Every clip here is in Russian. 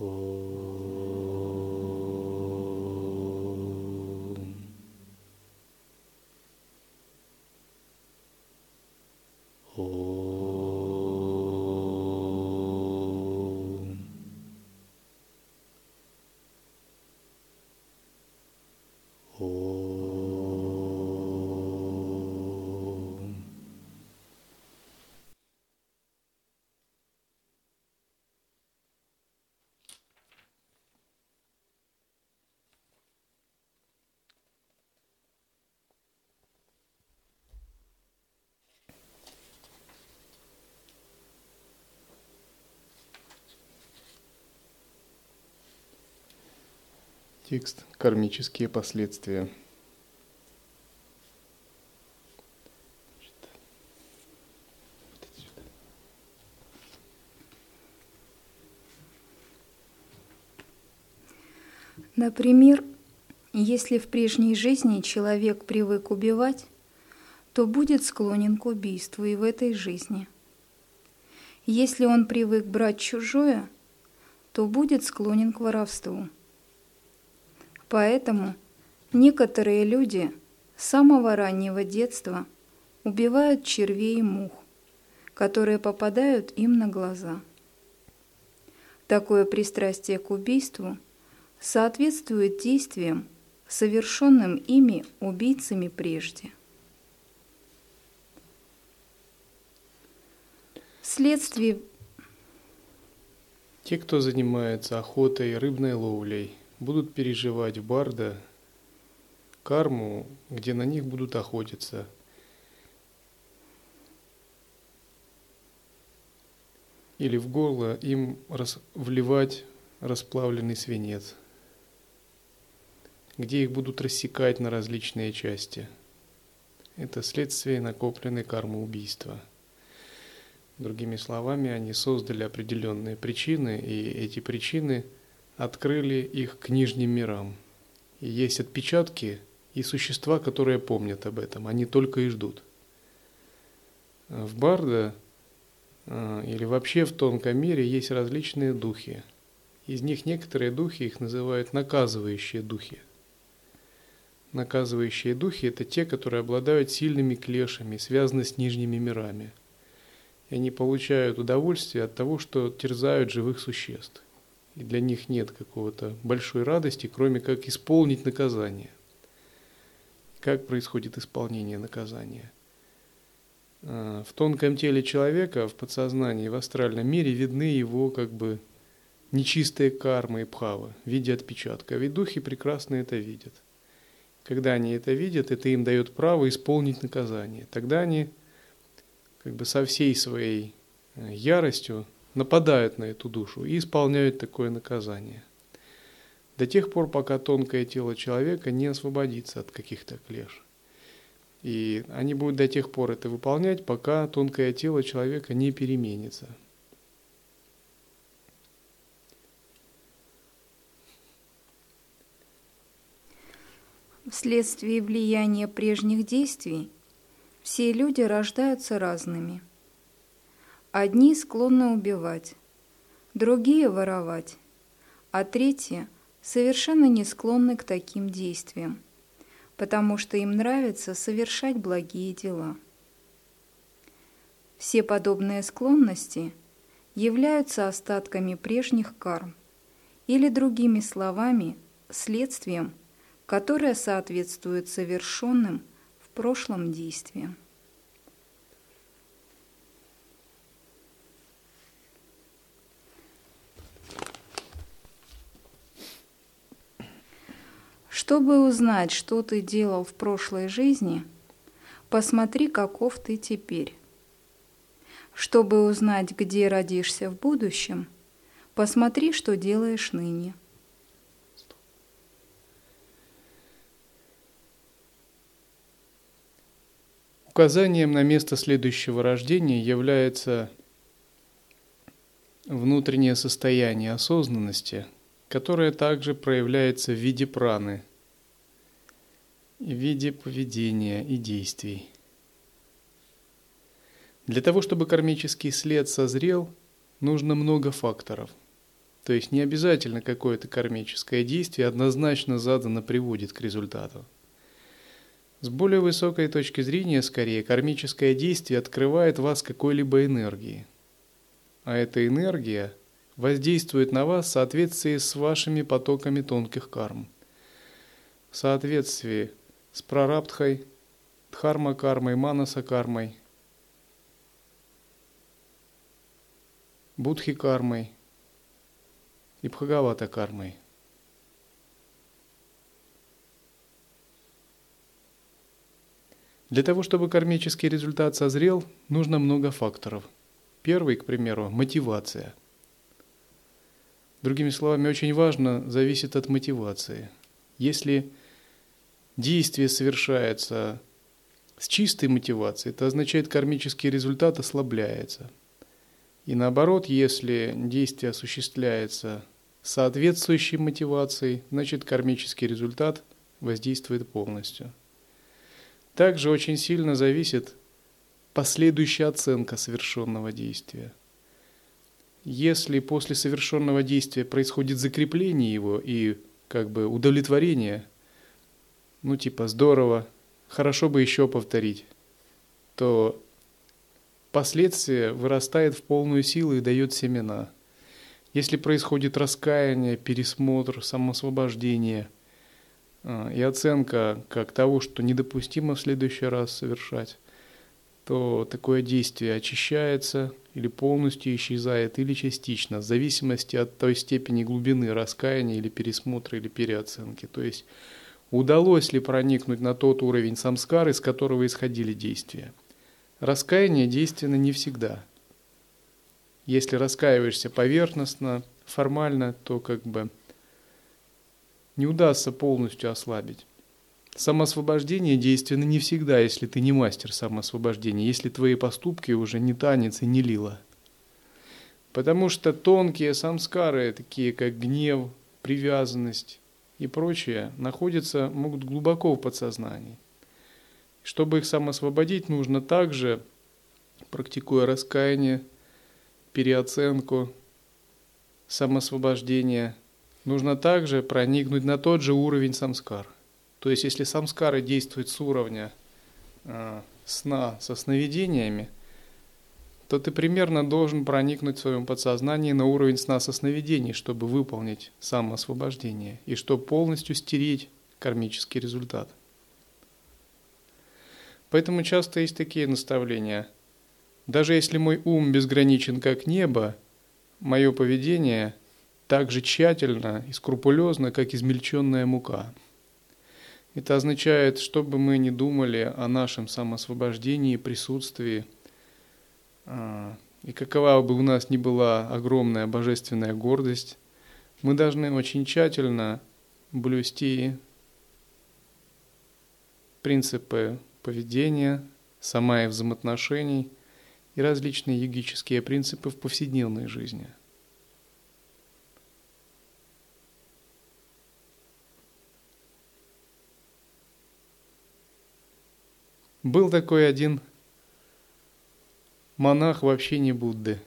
Oh. Текст «Кармические последствия». Например, если в прежней жизни человек привык убивать, то будет склонен к убийству и в этой жизни. Если он привык брать чужое, то будет склонен к воровству – Поэтому некоторые люди с самого раннего детства убивают червей и мух, которые попадают им на глаза. Такое пристрастие к убийству соответствует действиям, совершенным ими убийцами прежде. Вследствие те, кто занимается охотой и рыбной ловлей, будут переживать в Барда карму, где на них будут охотиться. Или в горло им рас, вливать расплавленный свинец, где их будут рассекать на различные части. Это следствие накопленной кармы убийства. Другими словами, они создали определенные причины, и эти причины – открыли их к нижним мирам. И есть отпечатки и существа, которые помнят об этом, они только и ждут. В Барда а, или вообще в тонком мире есть различные духи. Из них некоторые духи их называют наказывающие духи. Наказывающие духи – это те, которые обладают сильными клешами, связаны с нижними мирами. И они получают удовольствие от того, что терзают живых существ и для них нет какого-то большой радости, кроме как исполнить наказание. Как происходит исполнение наказания? А, в тонком теле человека, в подсознании, в астральном мире видны его как бы нечистые кармы и пхавы в виде отпечатка. Ведь духи прекрасно это видят. Когда они это видят, это им дает право исполнить наказание. Тогда они как бы со всей своей э, яростью нападают на эту душу и исполняют такое наказание. До тех пор, пока тонкое тело человека не освободится от каких-то клеш. И они будут до тех пор это выполнять, пока тонкое тело человека не переменится. Вследствие влияния прежних действий все люди рождаются разными – Одни склонны убивать, другие воровать, а третьи совершенно не склонны к таким действиям, потому что им нравится совершать благие дела. Все подобные склонности являются остатками прежних карм или, другими словами, следствием, которое соответствует совершенным в прошлом действиям. Чтобы узнать, что ты делал в прошлой жизни, посмотри, каков ты теперь. Чтобы узнать, где родишься в будущем, посмотри, что делаешь ныне. Указанием на место следующего рождения является внутреннее состояние осознанности, которое также проявляется в виде праны – в виде поведения и действий. Для того, чтобы кармический след созрел, нужно много факторов. То есть не обязательно какое-то кармическое действие однозначно задано приводит к результату. С более высокой точки зрения, скорее, кармическое действие открывает вас какой-либо энергии. А эта энергия воздействует на вас в соответствии с вашими потоками тонких карм. В соответствии с прарабдхой, дхарма-кармой, манаса-кармой, будхи-кармой и бхагавата-кармой – Для того, чтобы кармический результат созрел, нужно много факторов. Первый, к примеру, мотивация. Другими словами, очень важно, зависит от мотивации. Если действие совершается с чистой мотивацией, это означает, кармический результат ослабляется. И наоборот, если действие осуществляется соответствующей мотивацией, значит кармический результат воздействует полностью. Также очень сильно зависит последующая оценка совершенного действия. Если после совершенного действия происходит закрепление его и как бы удовлетворение, ну типа здорово, хорошо бы еще повторить, то последствие вырастает в полную силу и дает семена. Если происходит раскаяние, пересмотр, самосвобождение – а, и оценка как того, что недопустимо в следующий раз совершать, то такое действие очищается или полностью исчезает, или частично, в зависимости от той степени глубины раскаяния или пересмотра или переоценки. То есть удалось ли проникнуть на тот уровень самскары, из которого исходили действия. Раскаяние действенно не всегда. Если раскаиваешься поверхностно, формально, то как бы не удастся полностью ослабить. Самоосвобождение действенно не всегда, если ты не мастер самоосвобождения, если твои поступки уже не танец и не лила. Потому что тонкие самскары, такие как гнев, привязанность и прочее, находятся, могут глубоко в подсознании. Чтобы их самоосвободить, нужно также, практикуя раскаяние, переоценку, самоосвобождение – нужно также проникнуть на тот же уровень самскар. То есть, если самскары действуют с уровня э, сна со сновидениями, то ты примерно должен проникнуть в своем подсознании на уровень сна со сновидений, чтобы выполнить самоосвобождение и чтобы полностью стереть кармический результат. Поэтому часто есть такие наставления. Даже если мой ум безграничен как небо, мое поведение – так же тщательно и скрупулезно, как измельченная мука. Это означает, чтобы мы не думали о нашем самосвобождении, присутствии, и какова бы у нас ни была огромная божественная гордость, мы должны очень тщательно блюсти принципы поведения, сама и взаимоотношений и различные йогические принципы в повседневной жизни – Был такой один монах вообще не Будды.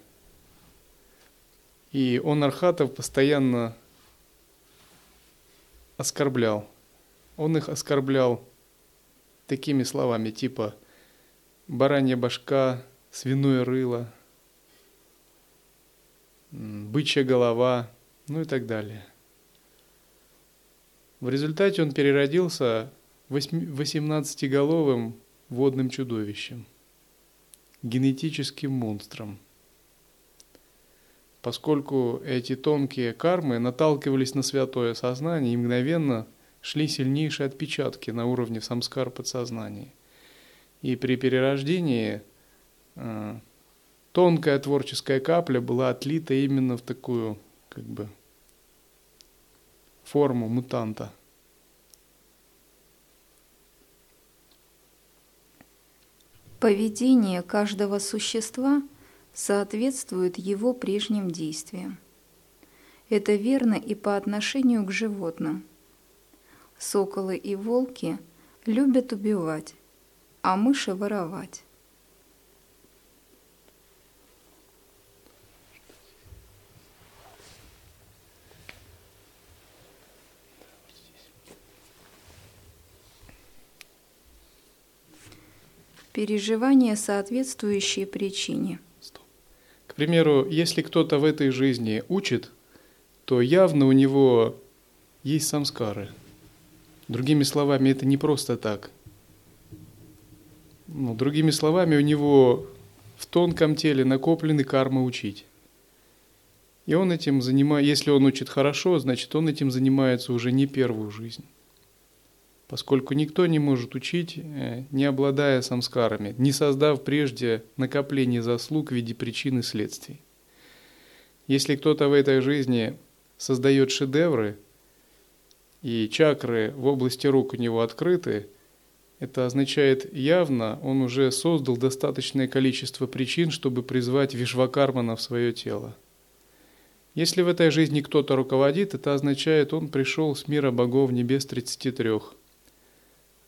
И он Архатов постоянно оскорблял. Он их оскорблял такими словами, типа баранья башка, свиное рыло, бычья голова, ну и так далее. В результате он переродился 18-головым водным чудовищем, генетическим монстром. Поскольку эти тонкие кармы наталкивались на святое сознание и мгновенно шли сильнейшие отпечатки на уровне самскар подсознания. И при перерождении э, тонкая творческая капля была отлита именно в такую как бы форму мутанта – Поведение каждого существа соответствует его прежним действиям. Это верно и по отношению к животным. Соколы и волки любят убивать, а мыши воровать. Переживания, соответствующие причине. К примеру, если кто-то в этой жизни учит, то явно у него есть самскары. Другими словами, это не просто так. Ну, другими словами, у него в тонком теле накоплены кармы учить. И он этим занимается, если он учит хорошо, значит он этим занимается уже не первую жизнь. Поскольку никто не может учить, э, не обладая самскарами, не создав прежде накопление заслуг в виде причин и следствий. Если кто-то в этой жизни создает шедевры, и чакры в области рук у него открыты, это означает явно, он уже создал достаточное количество причин, чтобы призвать Вишвакармана в свое тело. Если в этой жизни кто-то руководит, это означает, он пришел с мира богов небес 33,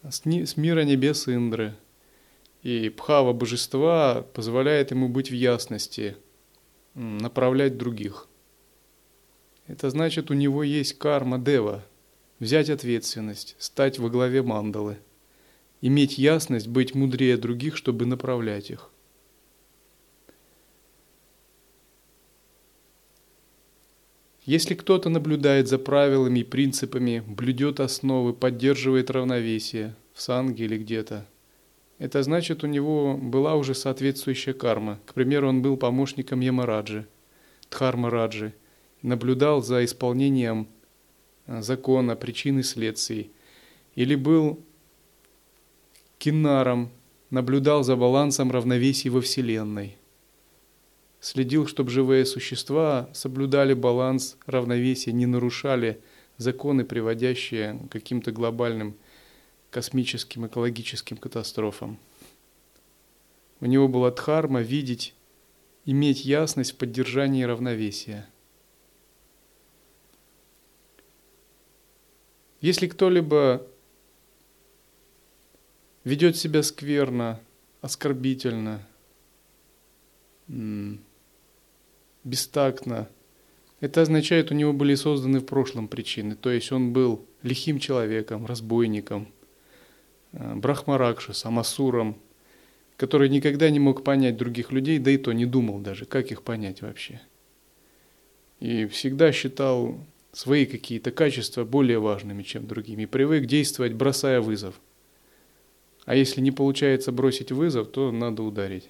с мира небес Индры. И Пхава божества позволяет ему быть в ясности, направлять других. Это значит, у него есть карма Дева, взять ответственность, стать во главе мандалы, иметь ясность, быть мудрее других, чтобы направлять их. Если кто-то наблюдает за правилами и принципами, блюдет основы, поддерживает равновесие в санге или где-то, это значит, у него была уже соответствующая карма. К примеру, он был помощником Ямараджи, Дхарма Раджи, наблюдал за исполнением э, закона, причин и следствий. Или был кинаром, наблюдал за балансом равновесия во Вселенной – следил, чтобы живые существа соблюдали баланс, равновесие, не нарушали законы, приводящие к каким-то глобальным космическим экологическим катастрофам. У него была дхарма видеть, иметь ясность в поддержании равновесия. Если кто-либо ведет себя скверно, оскорбительно, бестактно. Это означает, у него были созданы в прошлом причины. То есть он был лихим человеком, разбойником, э, брахмаракшасом, асуром, который никогда не мог понять других людей, да и то не думал даже, как их понять вообще. И всегда считал свои какие-то качества более важными, чем другими, и привык действовать, бросая вызов. А если не получается бросить вызов, то надо ударить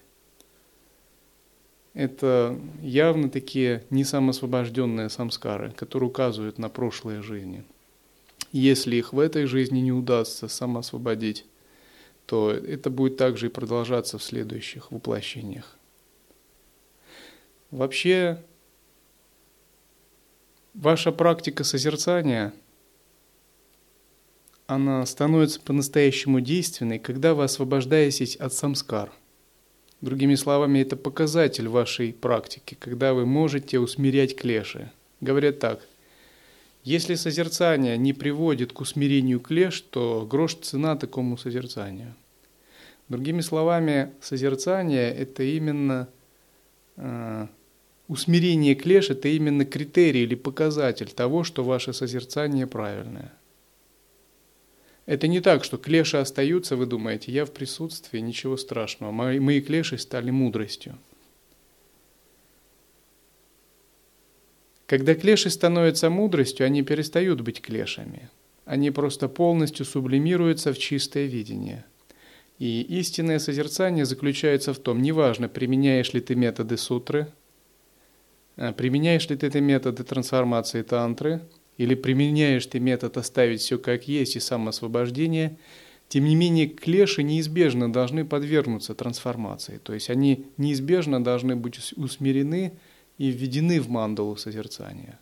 это явно такие не самосвобожденные самскары, которые указывают на прошлые жизни. Если их в этой жизни не удастся самоосвободить, то это будет также и продолжаться в следующих воплощениях. Вообще, ваша практика созерцания, она становится по-настоящему действенной, когда вы освобождаетесь от самскар – Другими словами, это показатель вашей практики, когда вы можете усмирять клеши. Говорят так, если созерцание не приводит к усмирению клеш, то грош цена такому созерцанию. Другими словами, созерцание – это именно э, усмирение клеш – это именно критерий или показатель того, что ваше созерцание правильное – это не так, что клеши остаются, вы думаете, я в присутствии, ничего страшного. Мои, мои клеши стали мудростью. Когда клеши становятся мудростью, они перестают быть клешами. Они просто полностью сублимируются в чистое видение. И истинное созерцание заключается в том, неважно, применяешь ли ты методы сутры, а, применяешь ли ты эти методы трансформации тантры – или применяешь ты метод оставить все как есть и самоосвобождение, тем не менее клеши неизбежно должны подвергнуться трансформации. То есть они неизбежно должны быть усмирены и введены в мандалу созерцания.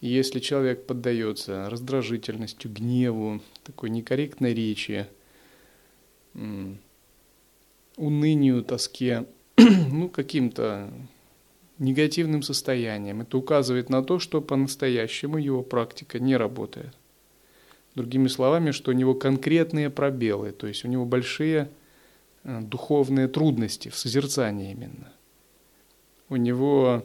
И если человек поддается раздражительностью, гневу, такой некорректной речи, унынию, тоске, ну, каким-то негативным состоянием. Это указывает на то, что по-настоящему его практика не работает. Другими словами, что у него конкретные пробелы, то есть у него большие э, духовные трудности в созерцании именно. У него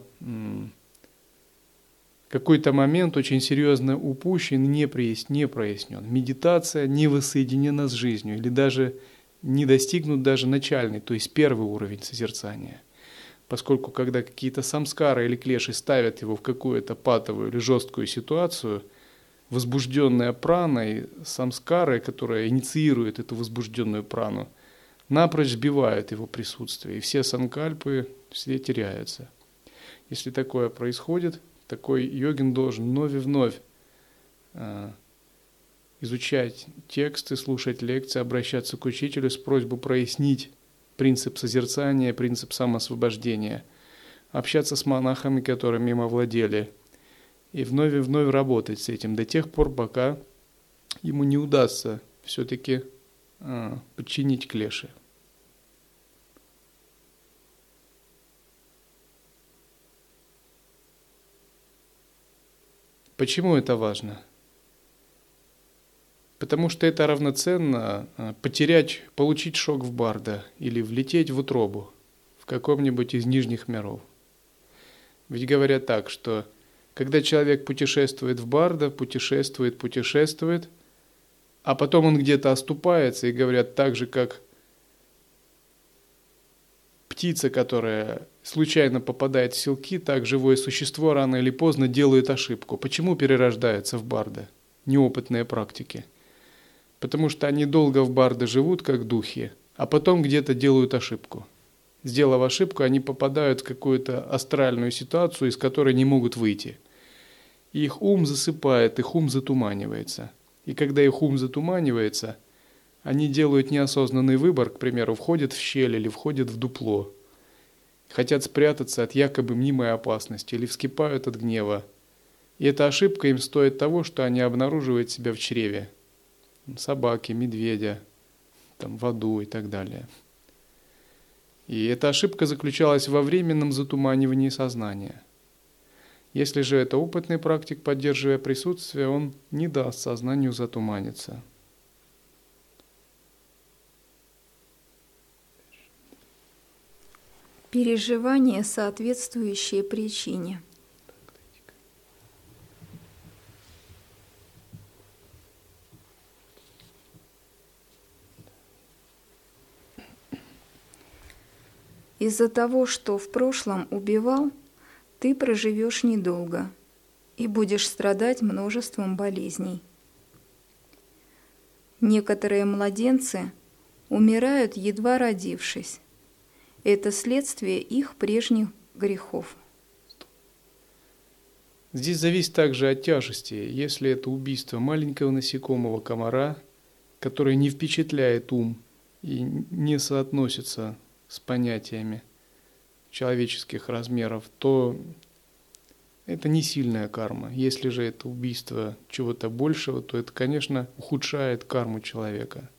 какой-то момент очень серьезно упущен, не, прояс, не прояснен. Медитация не воссоединена с жизнью или даже не достигнут даже начальный, то есть первый уровень созерцания. Поскольку когда какие-то самскары или клеши ставят его в какую-то патовую или жесткую ситуацию, возбужденная прана и самскары, которая инициирует эту возбужденную прану, напрочь сбивают его присутствие, и все санкальпы все теряются. Если такое происходит, такой йогин должен вновь и вновь а, изучать тексты, слушать лекции, обращаться к учителю с просьбой прояснить принцип созерцания, принцип самоосвобождения, общаться с монахами, которыми им овладели, и вновь и вновь работать с этим до тех пор, пока ему не удастся все-таки а, подчинить клеши. Почему это важно? Потому что это равноценно а, потерять, получить шок в барда или влететь в утробу в каком-нибудь из нижних миров. Ведь говорят так, что когда человек путешествует в барда, путешествует, путешествует, а потом он где-то оступается, и говорят так же, как птица, которая случайно попадает в селки, так живое существо рано или поздно делает ошибку. Почему перерождается в барда? Неопытные практики. Потому что они долго в барда живут, как духи, а потом где-то делают ошибку. Сделав ошибку, они попадают в какую-то астральную ситуацию, из которой не могут выйти. И их ум засыпает, их ум затуманивается. И когда их ум затуманивается – они делают неосознанный выбор, к примеру, входят в щель или входят в дупло. Хотят спрятаться от якобы мнимой опасности или вскипают от гнева. И эта ошибка им стоит того, что они обнаруживают себя в чреве. Собаки, медведя, там, в аду и так далее. И эта ошибка заключалась во временном затуманивании сознания. Если же это опытный практик, поддерживая присутствие, он не даст сознанию затуманиться. Переживание, соответствующее причине. Из-за того, что в прошлом убивал, ты проживешь недолго и будешь страдать множеством болезней. Некоторые младенцы умирают, едва родившись, это следствие их прежних грехов. Здесь зависит также от тяжести. Если это убийство маленького насекомого комара, которое не впечатляет ум и не соотносится с понятиями человеческих размеров, то это не сильная карма. Если же это убийство чего-то большего, то это, конечно, ухудшает карму человека.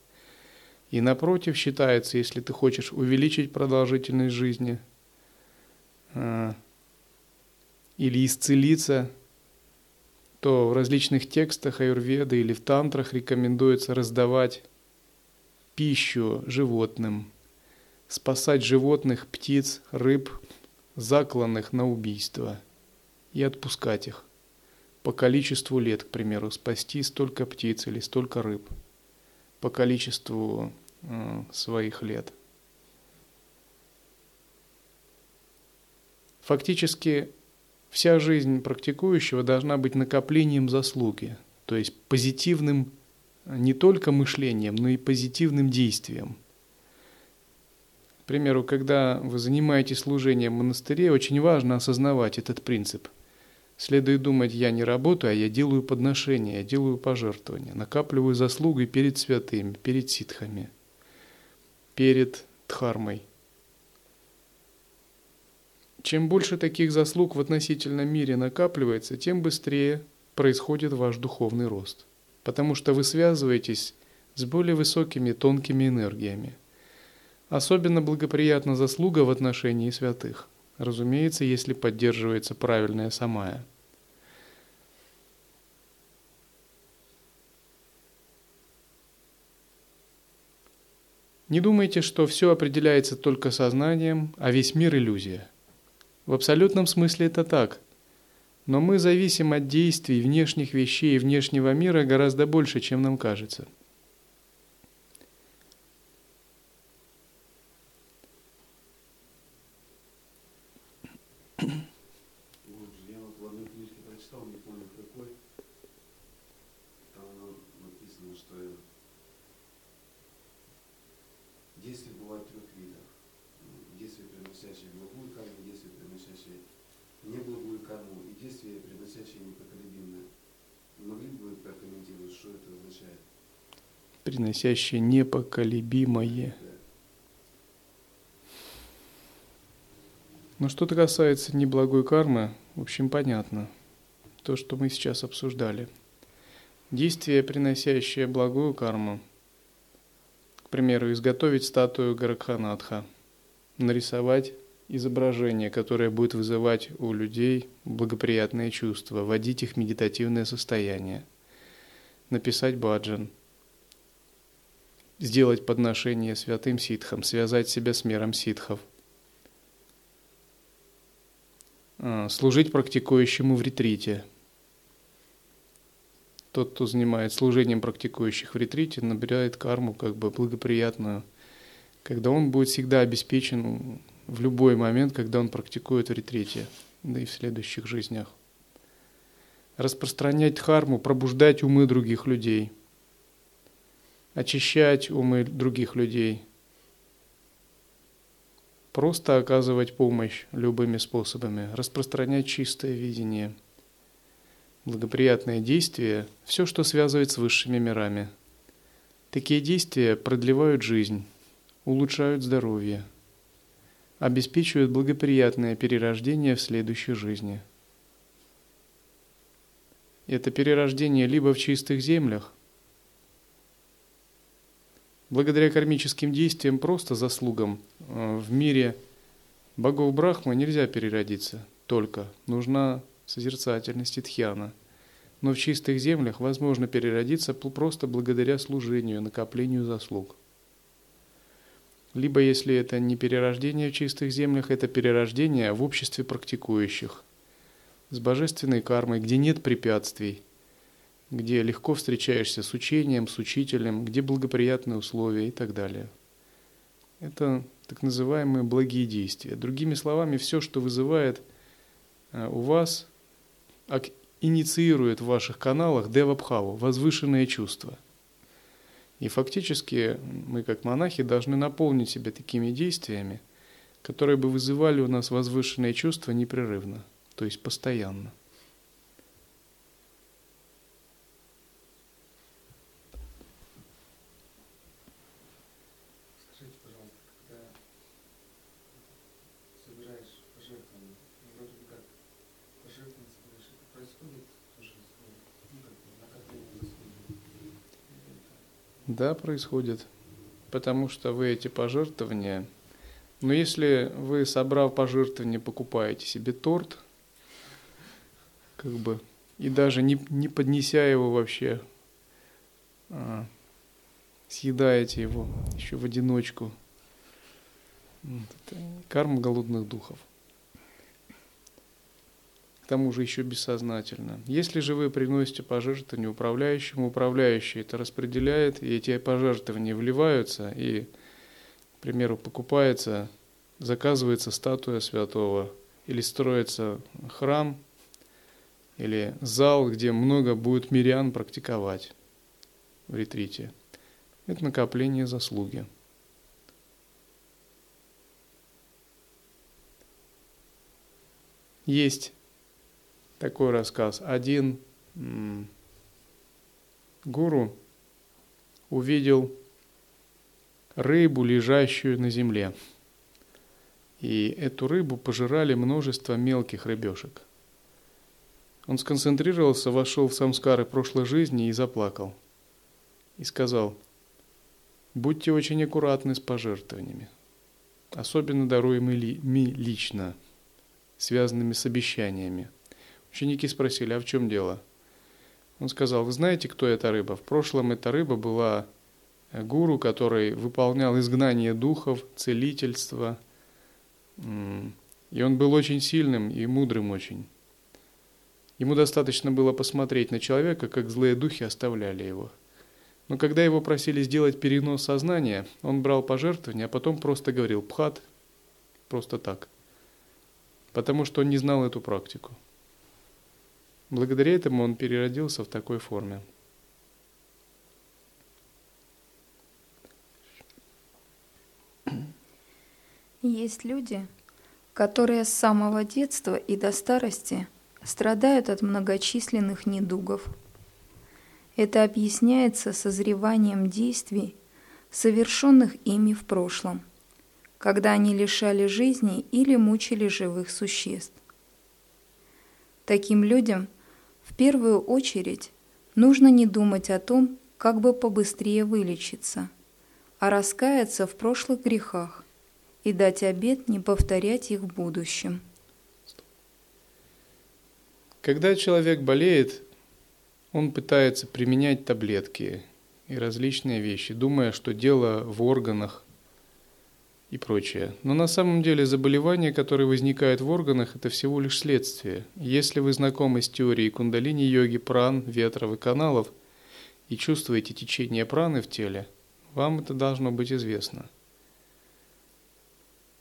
И напротив, считается, если ты хочешь увеличить продолжительность жизни э, или исцелиться, то в различных текстах аюрведы или в тантрах рекомендуется раздавать пищу животным, спасать животных, птиц, рыб, закланных на убийство, и отпускать их по количеству лет, к примеру, спасти столько птиц или столько рыб, по количеству Э, своих лет. Фактически вся жизнь практикующего должна быть накоплением заслуги, то есть позитивным не только мышлением, но и позитивным действием. К примеру, когда вы занимаетесь служением в монастыре, очень важно осознавать этот принцип. Следует думать, я не работаю, а я делаю подношения, я делаю пожертвования, накапливаю заслуги перед святыми, перед ситхами – перед Дхармой. Чем больше таких заслуг в относительном мире накапливается, тем быстрее происходит ваш духовный рост, потому что вы связываетесь с более высокими тонкими энергиями. Особенно благоприятна заслуга в отношении святых, разумеется, если поддерживается правильная самая – Не думайте, что все определяется только сознанием, а весь мир – иллюзия. В абсолютном смысле это так. Но мы зависим от действий внешних вещей и внешнего мира гораздо больше, чем нам кажется. прочитал, не помню какой. Там написано, что действия бывают трех видов. Действия, приносящие благую карму, действия, приносящие неблагую карму и действия, приносящие непоколебимое. Могли бы вы прокомментировать, что это означает? Приносящие непоколебимое. Но что-то касается неблагой кармы, в общем, понятно. То, что мы сейчас обсуждали. Действие, приносящее благую карму. К примеру, изготовить статую Гаракханатха, нарисовать изображение, которое будет вызывать у людей благоприятные чувства, вводить их в медитативное состояние, написать баджан, сделать подношение святым ситхам, связать себя с миром ситхов – А, служить практикующему в ретрите. Тот, кто занимается служением практикующих в ретрите, набирает карму как бы благоприятную, когда он будет всегда обеспечен в любой момент, когда он практикует в ретрите, да и в следующих жизнях. Распространять харму, пробуждать умы других людей, очищать умы других людей – Просто оказывать помощь любыми способами, распространять чистое видение, благоприятные действия, все, что связывает с высшими мирами. Такие действия продлевают жизнь, улучшают здоровье, обеспечивают благоприятное перерождение в следующей жизни. Это перерождение либо в чистых землях, благодаря кармическим действиям, просто заслугам э, в мире богов Брахмы нельзя переродиться только. Нужна созерцательность тхьяна. Но в чистых землях возможно переродиться просто благодаря служению, накоплению заслуг. Либо, если это не перерождение в чистых землях, это перерождение в обществе практикующих, с божественной кармой, где нет препятствий – где легко встречаешься с учением, с учителем, где благоприятные условия и так далее. Это так называемые благие действия. Другими словами, все, что вызывает э, у вас, инициирует в ваших каналах девабхаву, возвышенные чувства. И фактически мы, как монахи, должны наполнить себя такими действиями, которые бы вызывали у нас возвышенные чувства непрерывно, то есть постоянно. Да, происходит. Потому что вы эти пожертвования... Но если вы, собрав пожертвования, покупаете себе торт, как бы, и даже не, не поднеся его вообще, а, съедаете его еще в одиночку, карма голодных духов к тому же еще бессознательно. Если же вы приносите пожертвования управляющему, управляющий это распределяет, и эти пожертвования вливаются, и, к примеру, покупается, заказывается статуя святого, или строится храм, или зал, где много будет мирян практиковать в ретрите. Это накопление заслуги. Есть такой рассказ. Один гуру увидел рыбу, лежащую на земле. И эту рыбу пожирали множество мелких рыбешек. Он сконцентрировался, вошел в самскары прошлой жизни и заплакал. И сказал, будьте очень аккуратны с пожертвованиями, особенно даруемыми лично, связанными с обещаниями. Ученики спросили, а в чем дело? Он сказал, вы знаете, кто эта рыба? В прошлом эта рыба была э, гуру, который выполнял изгнание духов, целительство. И он был очень сильным и мудрым очень. Ему достаточно было посмотреть на человека, как злые духи оставляли его. Но когда его просили сделать перенос сознания, он брал пожертвования, а потом просто говорил «пхат», просто так, потому что он не знал эту практику. Благодаря этому он переродился в такой форме. Есть люди, которые с самого детства и до старости страдают от многочисленных недугов. Это объясняется созреванием действий, совершенных ими в прошлом, когда они лишали жизни или мучили живых существ. Таким людям в первую очередь нужно не думать о том, как бы побыстрее вылечиться, а раскаяться в прошлых грехах и дать обет не повторять их в будущем. Когда человек болеет, он пытается применять таблетки и различные вещи, думая, что дело в органах и прочее. Но на самом деле заболевания, которые возникают в органах, это всего лишь следствие. Если вы знакомы с теорией кундалини-йоги, пран, ветров и каналов и чувствуете течение праны в теле, вам это должно быть известно.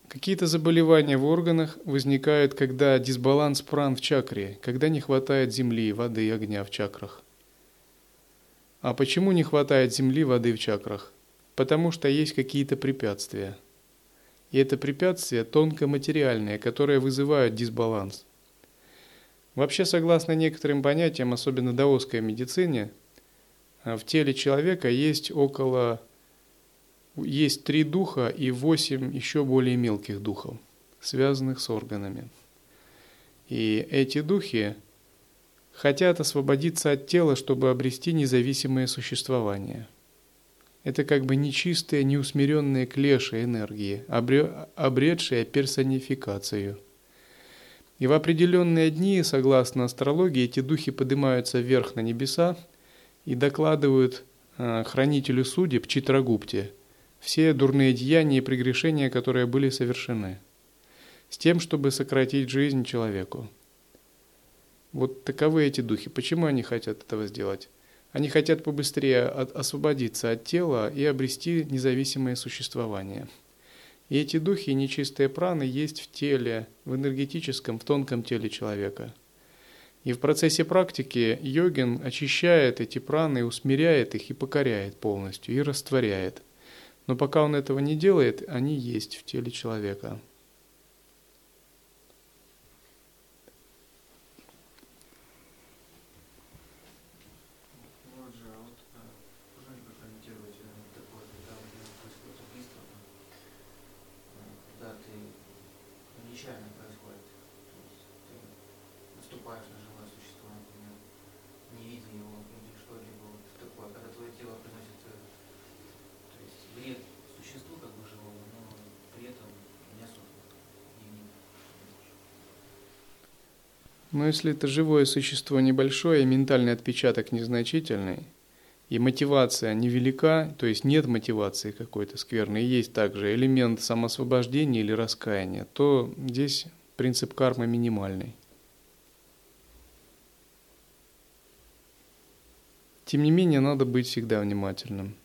Какие-то заболевания в органах возникают, когда дисбаланс пран в чакре, когда не хватает земли, воды и огня в чакрах. А почему не хватает земли, воды в чакрах? Потому что есть какие-то препятствия. И это препятствия тонкоматериальные, которые вызывают дисбаланс. Вообще, согласно некоторым понятиям, особенно даосской медицине, в теле человека есть около есть три духа и восемь еще более мелких духов, связанных с органами. И эти духи хотят освободиться от тела, чтобы обрести независимое существование. Это как бы нечистые, неусмиренные клеши энергии, обретшие персонификацию. И в определенные дни, согласно астрологии, эти духи поднимаются вверх на небеса и докладывают а, хранителю судеб Читрагупте – все дурные деяния и прегрешения, которые были совершены, с тем, чтобы сократить жизнь человеку. Вот таковы эти духи. Почему они хотят этого сделать? Они хотят побыстрее от, освободиться от тела и обрести независимое существование. И эти духи, нечистые праны, есть в теле, в энергетическом, в тонком теле человека. И в процессе практики йогин очищает эти праны, усмиряет их и покоряет полностью, и растворяет – но пока он этого не делает, они есть в теле человека. Но если это живое существо небольшое, и ментальный отпечаток незначительный, и мотивация невелика, то есть нет мотивации какой-то скверной, есть также элемент самосвобождения или раскаяния, то здесь принцип кармы минимальный. Тем не менее, надо быть всегда внимательным.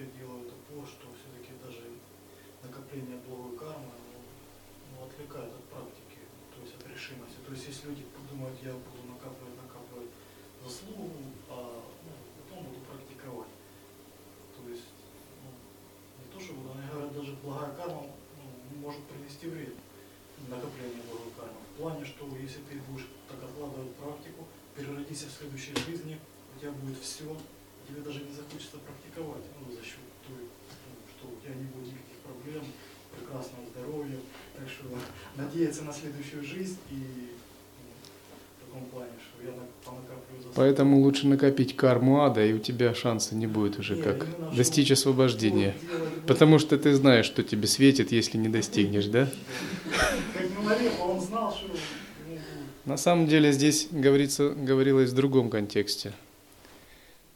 мире делают то, что все-таки даже накопление благой кармы ну, отвлекает от практики, то есть от решимости. То есть если люди подумают, я буду накапливать, накапливать заслугу, а ну, потом буду практиковать. То есть ну, не то, что они говорят, даже благая карма ну, может принести вред накопление благой кармы. В плане, что если ты будешь так откладывать практику, переродиться в следующей жизни, у тебя будет все надеяться на следующую жизнь и в таком плане, что я понакапливаю за Поэтому лучше накопить карму ада, и у тебя шанса не будет уже Нет, как достичь освобождения. Потому что ты знаешь, что тебе светит, если не достигнешь, да? На самом деле здесь говорится, говорилось в другом контексте.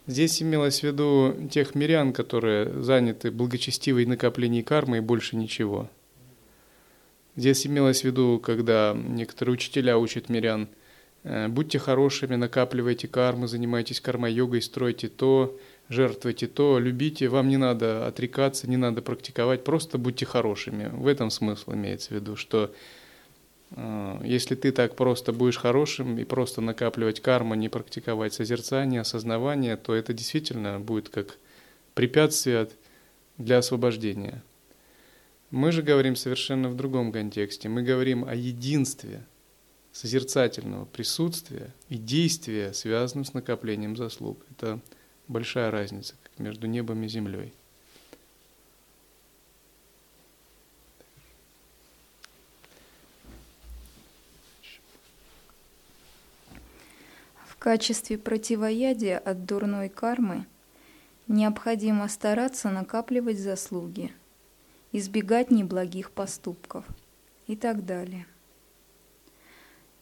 Здесь имелось в виду тех мирян, которые заняты благочестивой накоплением кармы и больше ничего – Здесь имелось в виду, когда некоторые учителя учат мирян э, будьте хорошими, накапливайте кармы, занимайтесь карма-йогой, стройте то, жертвуйте то, любите, вам не надо отрекаться, не надо практиковать, просто будьте хорошими. В этом смысл имеется в виду, что если ты так просто будешь хорошим и просто накапливать карму, не практиковать созерцание, осознавание, то это действительно будет как препятствие для освобождения. Мы же говорим совершенно в другом контексте. Мы говорим о единстве созерцательного присутствия и действия, связанном с накоплением заслуг. Это большая разница между небом и землей. Качестве противоядия от дурной кармы необходимо стараться накапливать заслуги, избегать неблагих поступков и так далее.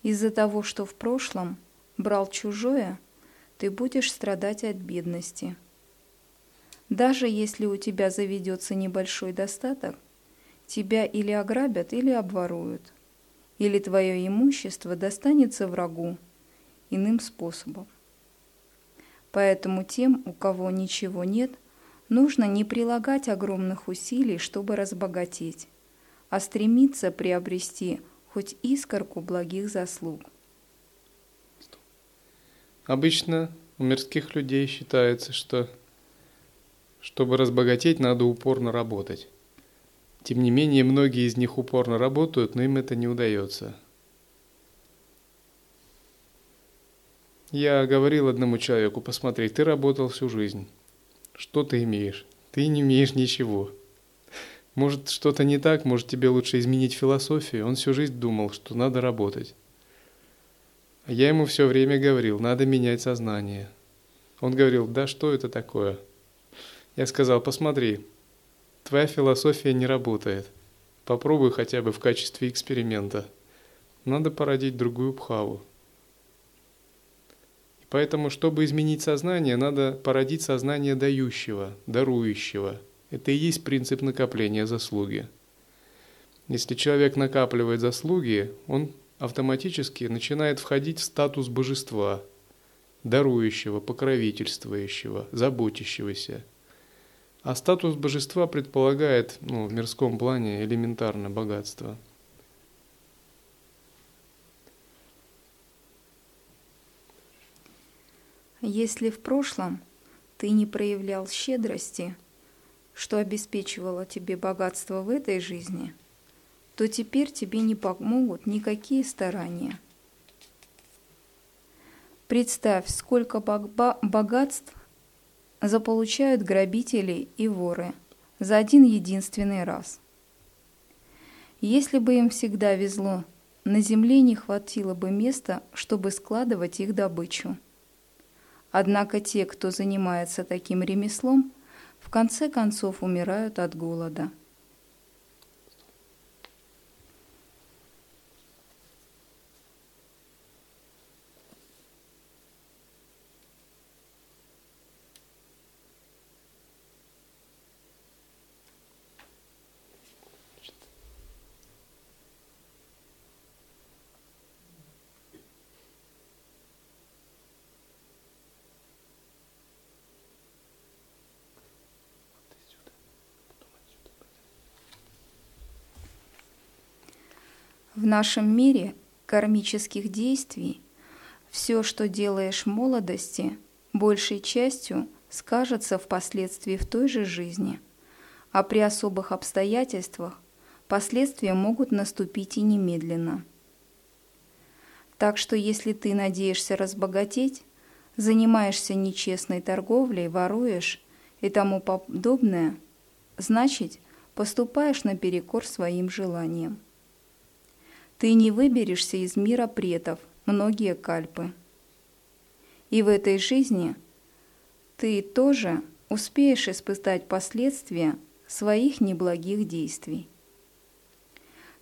Из-за того, что в прошлом брал чужое – ты будешь страдать от бедности. Даже если у тебя заведется небольшой достаток, тебя или ограбят, или обворуют, или твое имущество достанется врагу иным способом. Поэтому тем, у кого ничего нет, нужно не прилагать огромных усилий, чтобы разбогатеть, а стремиться приобрести хоть искорку благих заслуг. Обычно у мирских людей считается, что чтобы разбогатеть, надо упорно работать. Тем не менее, многие из них упорно работают, но им это не удается. Я говорил одному человеку, посмотри, ты работал всю жизнь. Что ты имеешь? Ты не имеешь ничего. Может, что-то не так, может, тебе лучше изменить философию. Он всю жизнь думал, что надо работать. Я ему все время говорил, надо менять сознание. Он говорил, да что это такое? Я сказал, посмотри, твоя философия не работает. Попробуй хотя бы в качестве эксперимента. Надо породить другую пхаву. Поэтому, чтобы изменить сознание, надо породить сознание дающего, дарующего. Это и есть принцип накопления заслуги. Если человек накапливает заслуги, он автоматически начинает входить в статус божества, дарующего, покровительствующего, заботящегося. А статус божества предполагает ну, в мирском плане элементарное богатство. Если в прошлом ты не проявлял щедрости, что обеспечивало тебе богатство в этой жизни – то теперь тебе не помогут никакие старания. Представь, сколько богатств заполучают грабители и воры за один единственный раз. Если бы им всегда везло, на земле не хватило бы места, чтобы складывать их добычу. Однако те, кто занимается таким ремеслом, в конце концов умирают от голода – В нашем мире кармических действий все, что делаешь в молодости, большей частью скажется впоследствии в той же жизни, а при особых обстоятельствах последствия могут наступить и немедленно. Так что если ты надеешься разбогатеть, занимаешься нечестной торговлей, воруешь и тому подобное, значит, поступаешь наперекор своим желаниям. Ты не выберешься из мира предов, многие кальпы. И в этой жизни ты тоже успеешь испытать последствия своих неблагих действий.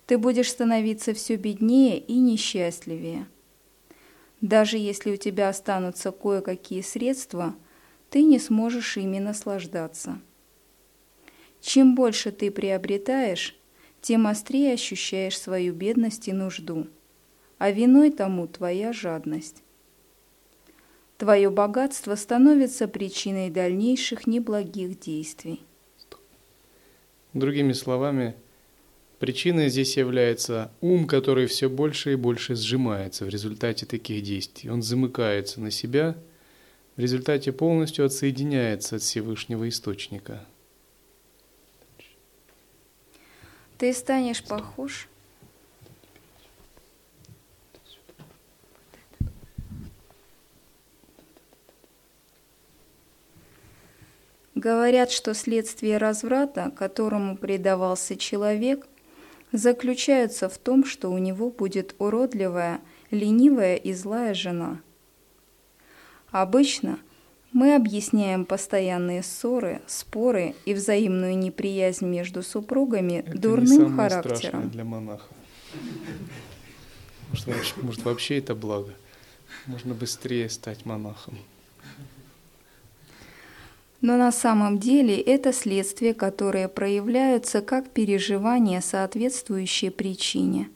Ты будешь становиться все беднее и несчастливее. Даже если у тебя останутся кое-какие средства, ты не сможешь ими наслаждаться. Чем больше ты приобретаешь, тем острее ощущаешь свою бедность и нужду. а виной тому твоя жадность. Твое богатство становится причиной дальнейших неблагих действий. Другими словами, причиной здесь является ум, который все больше и больше сжимается в результате таких действий. Он замыкается на себя, в результате полностью отсоединяется от Всевышнего Источника. Ты станешь похож Говорят, что следствие разврата, которому предавался человек, заключается в том, что у него будет уродливая, ленивая и злая жена. Обычно мы объясняем постоянные ссоры, споры и взаимную неприязнь между супругами Это дурным не самое характером. для монаха. Может, вообще- может, вообще это благо. Можно быстрее стать монахом. Но на самом деле это следствия, которые проявляются как переживания, соответствующие причине,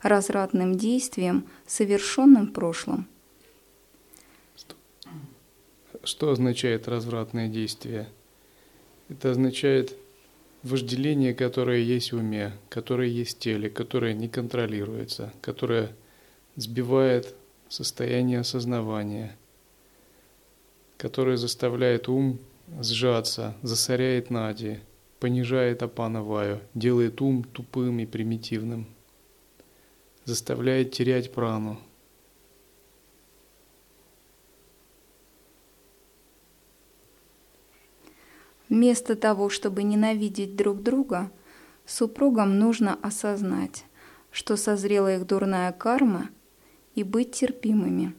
развратным действиям, совершенным в прошлом. Что означает развратное действие? Это означает вожделение, которое есть в уме, которое есть в теле, которое не контролируется, которое сбивает состояние осознавания, которое заставляет ум сжаться, засоряет нади, понижает апанаваю, делает ум тупым и примитивным, заставляет терять прану. Вместо того, чтобы ненавидеть друг друга, супругам нужно осознать, что созрела их дурная карма, и быть терпимыми.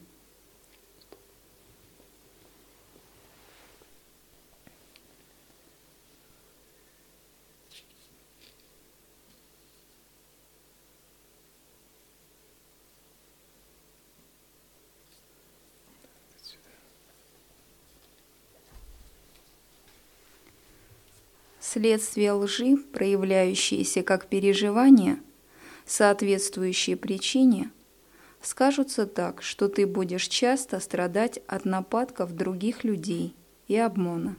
Следствие лжи, проявляющиеся как переживания, соответствующие причине, скажутся так, что ты будешь часто страдать от нападков других людей и обмана.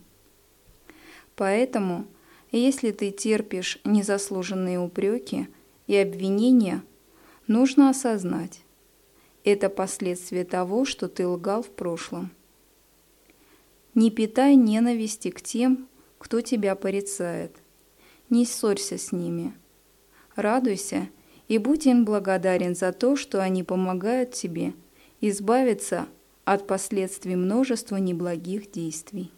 Поэтому, если ты терпишь незаслуженные упреки и обвинения, нужно осознать, это последствия того, что ты лгал в прошлом. Не питай ненависти к тем, кто тебя порицает. Не ссорься с ними. Радуйся и будь им благодарен за то, что они помогают тебе избавиться от последствий множества неблагих действий.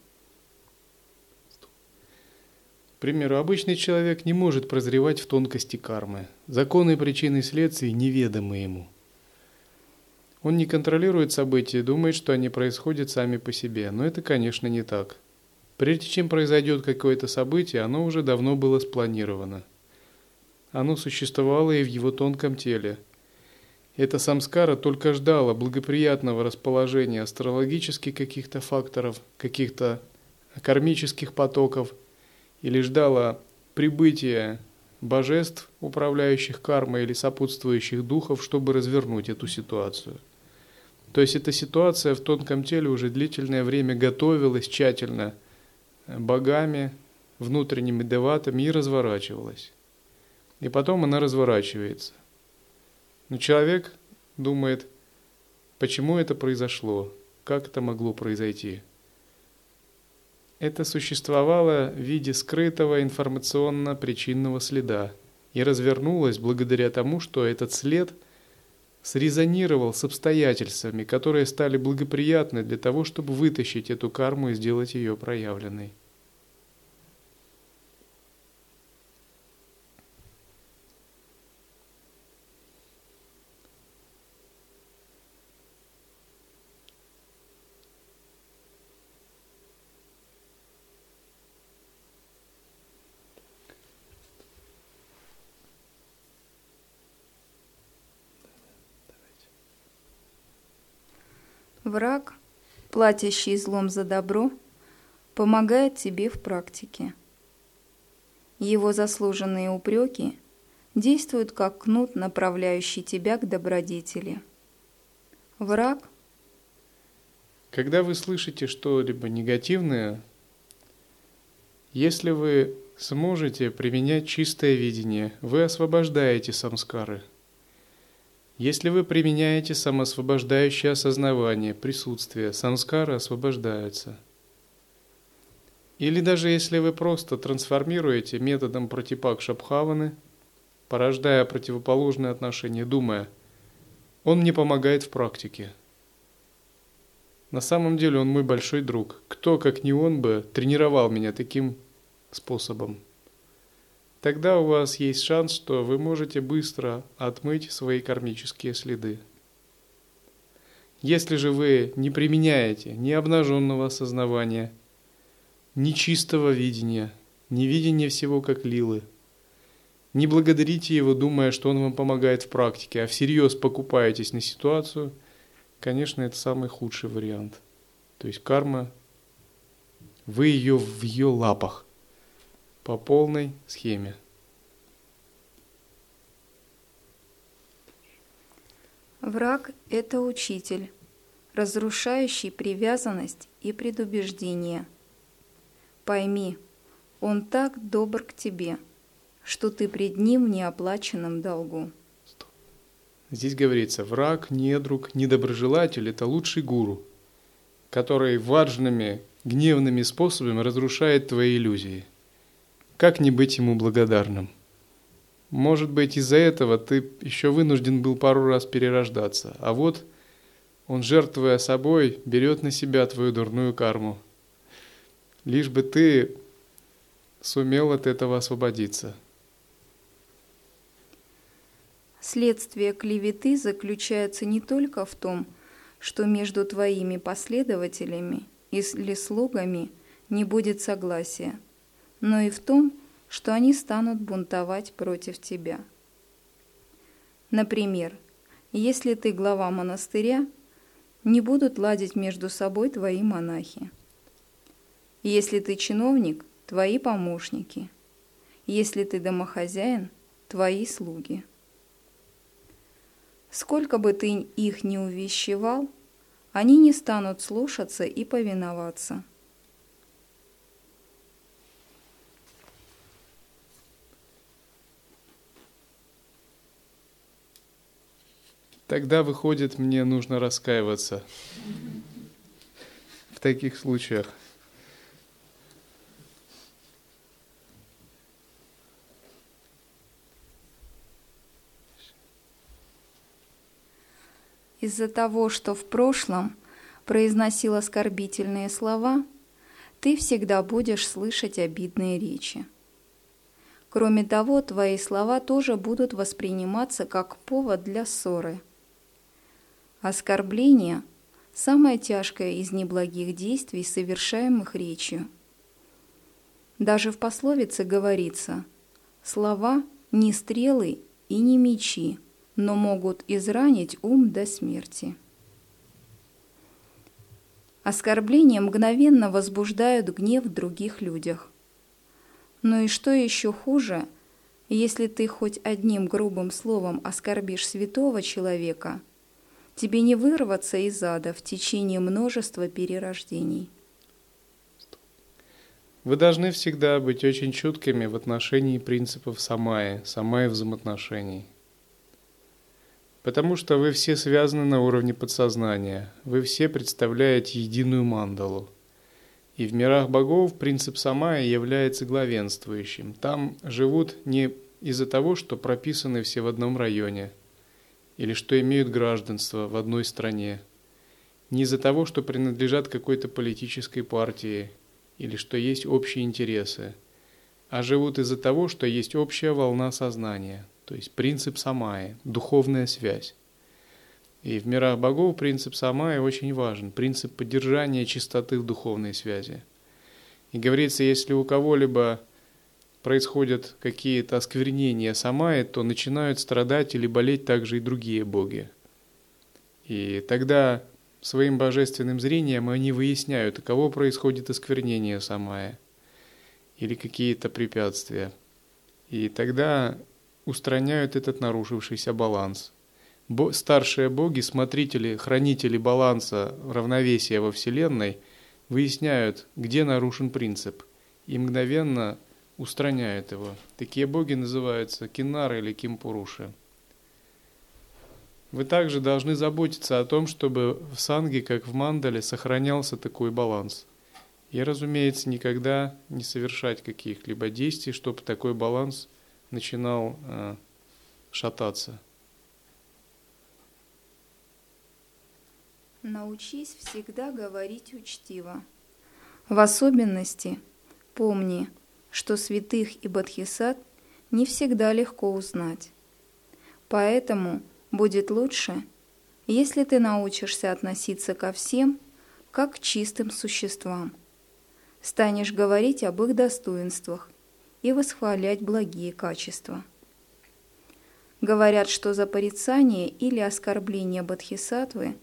К примеру, обычный человек не может прозревать в тонкости кармы. Законы причины и следствий неведомы ему. Он не контролирует события думает, что они происходят сами по себе, но это, конечно, не так. Прежде чем произойдет какое-то событие, оно уже давно было спланировано. Оно существовало и в его тонком теле. Эта самскара только ждала благоприятного расположения астрологических каких-то факторов, каких-то кармических потоков, или ждала прибытия божеств, управляющих кармой или сопутствующих духов, чтобы развернуть эту ситуацию. То есть эта ситуация в тонком теле уже длительное время готовилась тщательно богами, внутренними деватами и разворачивалась. И потом она разворачивается. Но человек думает, почему это произошло, как это могло произойти. Это существовало в виде скрытого информационно-причинного следа и развернулось благодаря тому, что этот след срезонировал с обстоятельствами, которые стали благоприятны для того, чтобы вытащить эту карму и сделать ее проявленной. Враг, платящий злом за добро, помогает тебе в практике. Его заслуженные упреки действуют как кнут, направляющий тебя к добродетели. Враг Когда вы слышите что-либо негативное, если вы сможете применять чистое видение, вы освобождаете самскары. Если вы применяете самосвобождающее осознавание, присутствие, самскары освобождаются. Или даже если вы просто трансформируете методом протипак Шабхаваны, порождая противоположные отношения, думая, он мне помогает в практике. На самом деле он мой большой друг. Кто, как не он бы, тренировал меня таким способом. Тогда у вас есть шанс, что вы можете быстро отмыть свои кармические следы. Если же вы не применяете ни обнаженного осознавания, ни чистого видения, ни видения всего как лилы, не благодарите его, думая, что он вам помогает в практике, а всерьез покупаетесь на ситуацию, конечно, это самый худший вариант. То есть карма, вы ее в ее лапах по полной схеме. Враг – это учитель, разрушающий привязанность и предубеждение. Пойми, он так добр к тебе, что ты пред ним в неоплаченном долгу. Здесь говорится, враг, недруг, недоброжелатель – это лучший гуру, который важными, гневными способами разрушает твои иллюзии – как не быть ему благодарным? Может быть, из-за этого ты еще вынужден был пару раз перерождаться. А вот он, жертвуя собой, берет на себя твою дурную карму. Лишь бы ты сумел от этого освободиться. Следствие клеветы заключается не только в том, что между твоими последователями или слугами не будет согласия – но и в том, что они станут бунтовать против тебя. Например, если ты глава монастыря, не будут ладить между собой твои монахи. Если ты чиновник, твои помощники. Если ты домохозяин, твои слуги. Сколько бы ты их ни увещевал, они не станут слушаться и повиноваться. Тогда выходит, мне нужно раскаиваться в таких случаях. Из-за того, что в прошлом произносил оскорбительные слова, ты всегда будешь слышать обидные речи. Кроме того, твои слова тоже будут восприниматься как повод для ссоры – Оскорбление – самое тяжкое из неблагих действий, совершаемых речью. Даже в пословице говорится «слова не стрелы и не мечи, но могут изранить ум до смерти». Оскорбления мгновенно возбуждают гнев в других людях. Но и что еще хуже, если ты хоть одним грубым словом оскорбишь святого человека – Тебе не вырваться из ада в течение множества перерождений. Вы должны всегда быть очень чуткими в отношении принципов самая, самая взаимоотношений. Потому что вы все связаны на уровне подсознания, вы все представляете единую мандалу. И в мирах богов принцип самая является главенствующим. Там живут не из-за того, что прописаны все в одном районе – или что имеют гражданство в одной стране, не из-за того, что принадлежат какой-то политической партии или что есть общие интересы, а живут из-за того, что есть общая волна сознания, то есть принцип самая, духовная связь. И в мирах богов принцип самая очень важен, принцип поддержания чистоты в духовной связи. И говорится, если у кого-либо происходят какие-то осквернения самая, то начинают страдать или болеть также и другие боги. И тогда своим божественным зрением они выясняют, кого происходит осквернение самая или какие-то препятствия. И тогда устраняют этот нарушившийся баланс. Бо старшие боги, смотрители, хранители баланса равновесия во Вселенной выясняют, где нарушен принцип, и мгновенно устраняют его. Такие боги называются кинары или кимпуруши. Вы также должны заботиться о том, чтобы в санге, как в мандале, сохранялся такой баланс. И, разумеется, никогда не совершать каких-либо действий, чтобы такой баланс начинал э, шататься. Научись всегда говорить учтиво. В особенности помни, что святых и бодхисат не всегда легко узнать. Поэтому будет лучше, если ты научишься относиться ко всем, как к чистым существам. Станешь говорить об их достоинствах и восхвалять благие качества. Говорят, что за порицание или оскорбление бодхисаттвы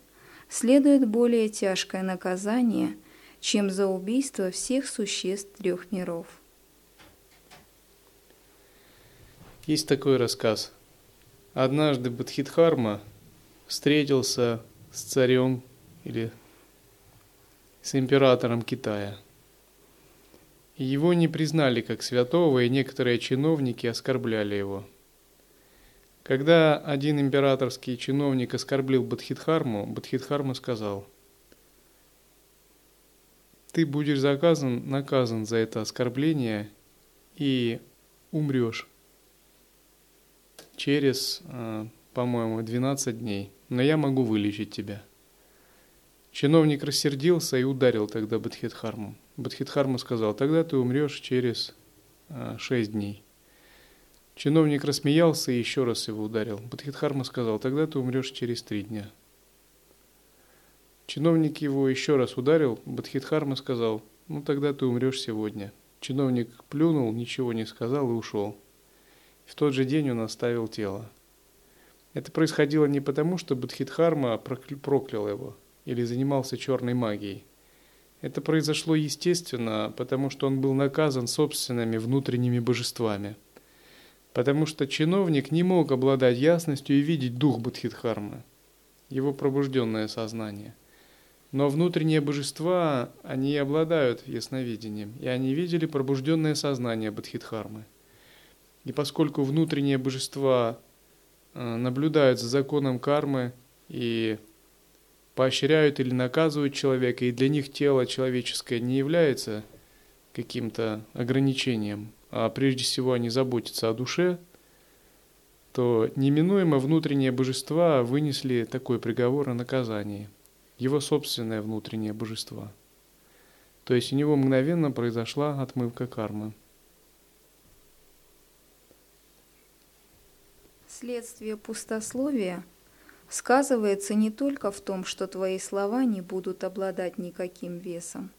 следует более тяжкое наказание, чем за убийство всех существ трех миров. Есть такой рассказ – Однажды Бадхидхарма встретился с царем или с императором Китая. его не признали как святого, и некоторые чиновники оскорбляли его. Когда один императорский чиновник оскорбил Бадхидхарму, Бадхидхарма сказал, «Ты будешь заказан, наказан за это оскорбление и умрешь через, э, по-моему, 12 дней, но я могу вылечить тебя. Чиновник рассердился и ударил тогда Бадхидхарму. Бадхидхарма сказал, тогда ты умрешь через 6 э, дней. Чиновник рассмеялся и еще раз его ударил. Бадхидхарма сказал, тогда ты умрешь через три дня. Чиновник его еще раз ударил. Бадхидхарма сказал, ну тогда ты умрешь сегодня. Чиновник плюнул, ничего не сказал и ушел. В тот же день он оставил тело. Это происходило не потому, что Будхидхарма проклял его или занимался черной магией. Это произошло естественно, потому что он был наказан собственными внутренними божествами. Потому что чиновник не мог обладать ясностью и видеть дух Будхидхармы, его пробужденное сознание. Но внутренние божества, они обладают ясновидением, и они видели пробужденное сознание Бодхидхармы. И поскольку внутренние божества э, наблюдают за законом кармы и поощряют или наказывают человека, и для них тело человеческое не является каким-то ограничением, а прежде всего они заботятся о душе, то неминуемо внутренние божества вынесли такой приговор о наказании, его собственное внутреннее божество. То есть у него мгновенно произошла отмывка кармы. Следствие пустословия сказывается не только в том, что твои слова не будут обладать никаким весом,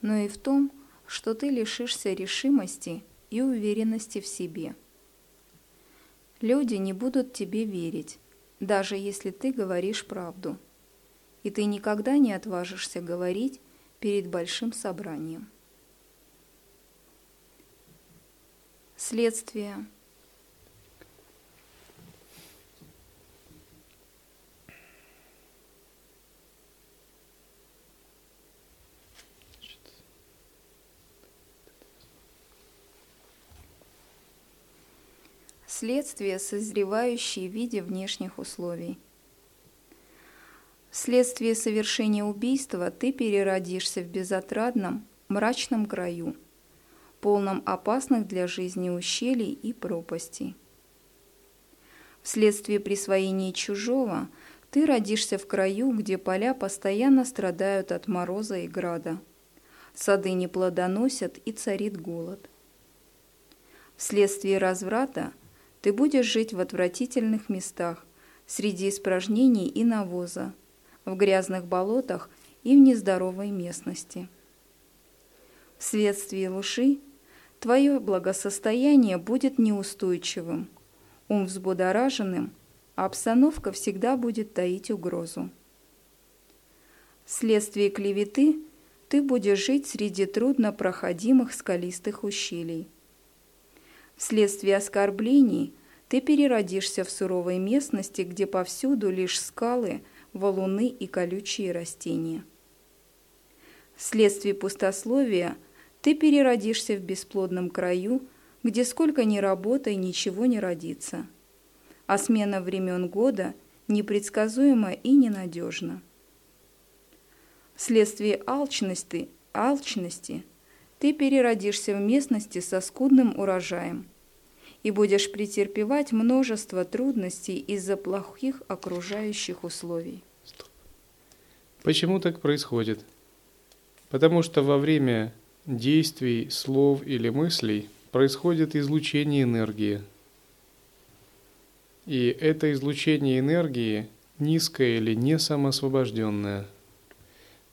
но и в том, что ты лишишься решимости и уверенности в себе. Люди не будут тебе верить, даже если ты говоришь правду, и ты никогда не отважишься говорить перед большим собранием. Следствие – следствие, созревающие в виде внешних условий. Вследствие совершения убийства ты переродишься в безотрадном, мрачном краю, полном опасных для жизни ущелий и пропастей. Вследствие присвоения чужого ты родишься в краю, где поля постоянно страдают от мороза и града, сады не плодоносят и царит голод. Вследствие разврата ты будешь жить в отвратительных местах, среди испражнений и навоза, в грязных болотах и в нездоровой местности. Вследствие лжи твое благосостояние будет неустойчивым, ум взбудораженным, а обстановка всегда будет таить угрозу. Вследствие клеветы ты будешь жить среди труднопроходимых скалистых ущелий. Вследствие оскорблений ты переродишься в суровой местности, где повсюду лишь скалы, валуны и колючие растения. Вследствие пустословия ты переродишься в бесплодном краю, где сколько ни работай, ничего не родится. А смена времен года непредсказуема и ненадежна. Вследствие алчности, алчности ты переродишься в местности со скудным урожаем и будешь претерпевать множество трудностей из-за плохих окружающих условий. Почему так происходит? Потому что во время действий, слов или мыслей происходит излучение энергии. И это излучение энергии низкое или не самоосвобожденное.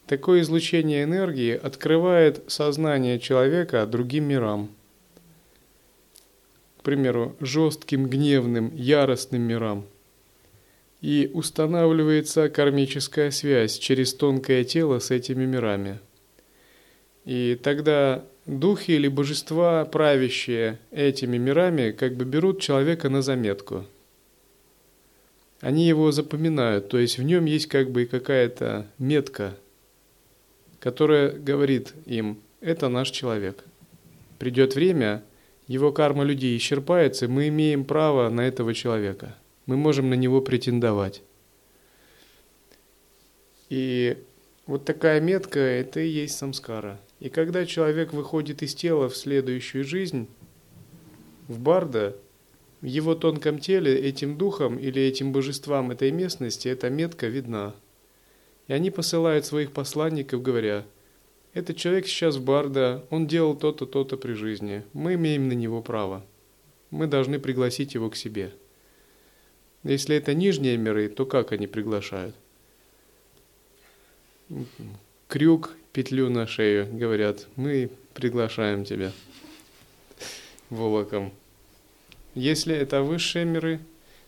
Такое излучение энергии открывает сознание человека другим мирам. К примеру, жестким, гневным, яростным мирам. И устанавливается кармическая связь через тонкое тело с этими мирами – и тогда духи или божества, правящие этими мирами, как бы берут человека на заметку. Они его запоминают, то есть в нем есть как бы какая-то метка, которая говорит им, это наш человек. Придет время, его карма людей исчерпается, мы имеем право на этого человека. Мы можем на него претендовать. И вот такая метка – это и есть самскара – и когда человек выходит из тела в следующую жизнь, в Барда, в его тонком теле этим духом или этим божествам этой местности эта метка видна. И они посылают своих посланников, говоря, этот человек сейчас Барда, он делал то-то, то-то при жизни, мы имеем на него право. Мы должны пригласить его к себе. Если это нижние миры, то как они приглашают? Крюк петлю на шею, говорят, мы приглашаем тебя волоком. Если это высшие миры,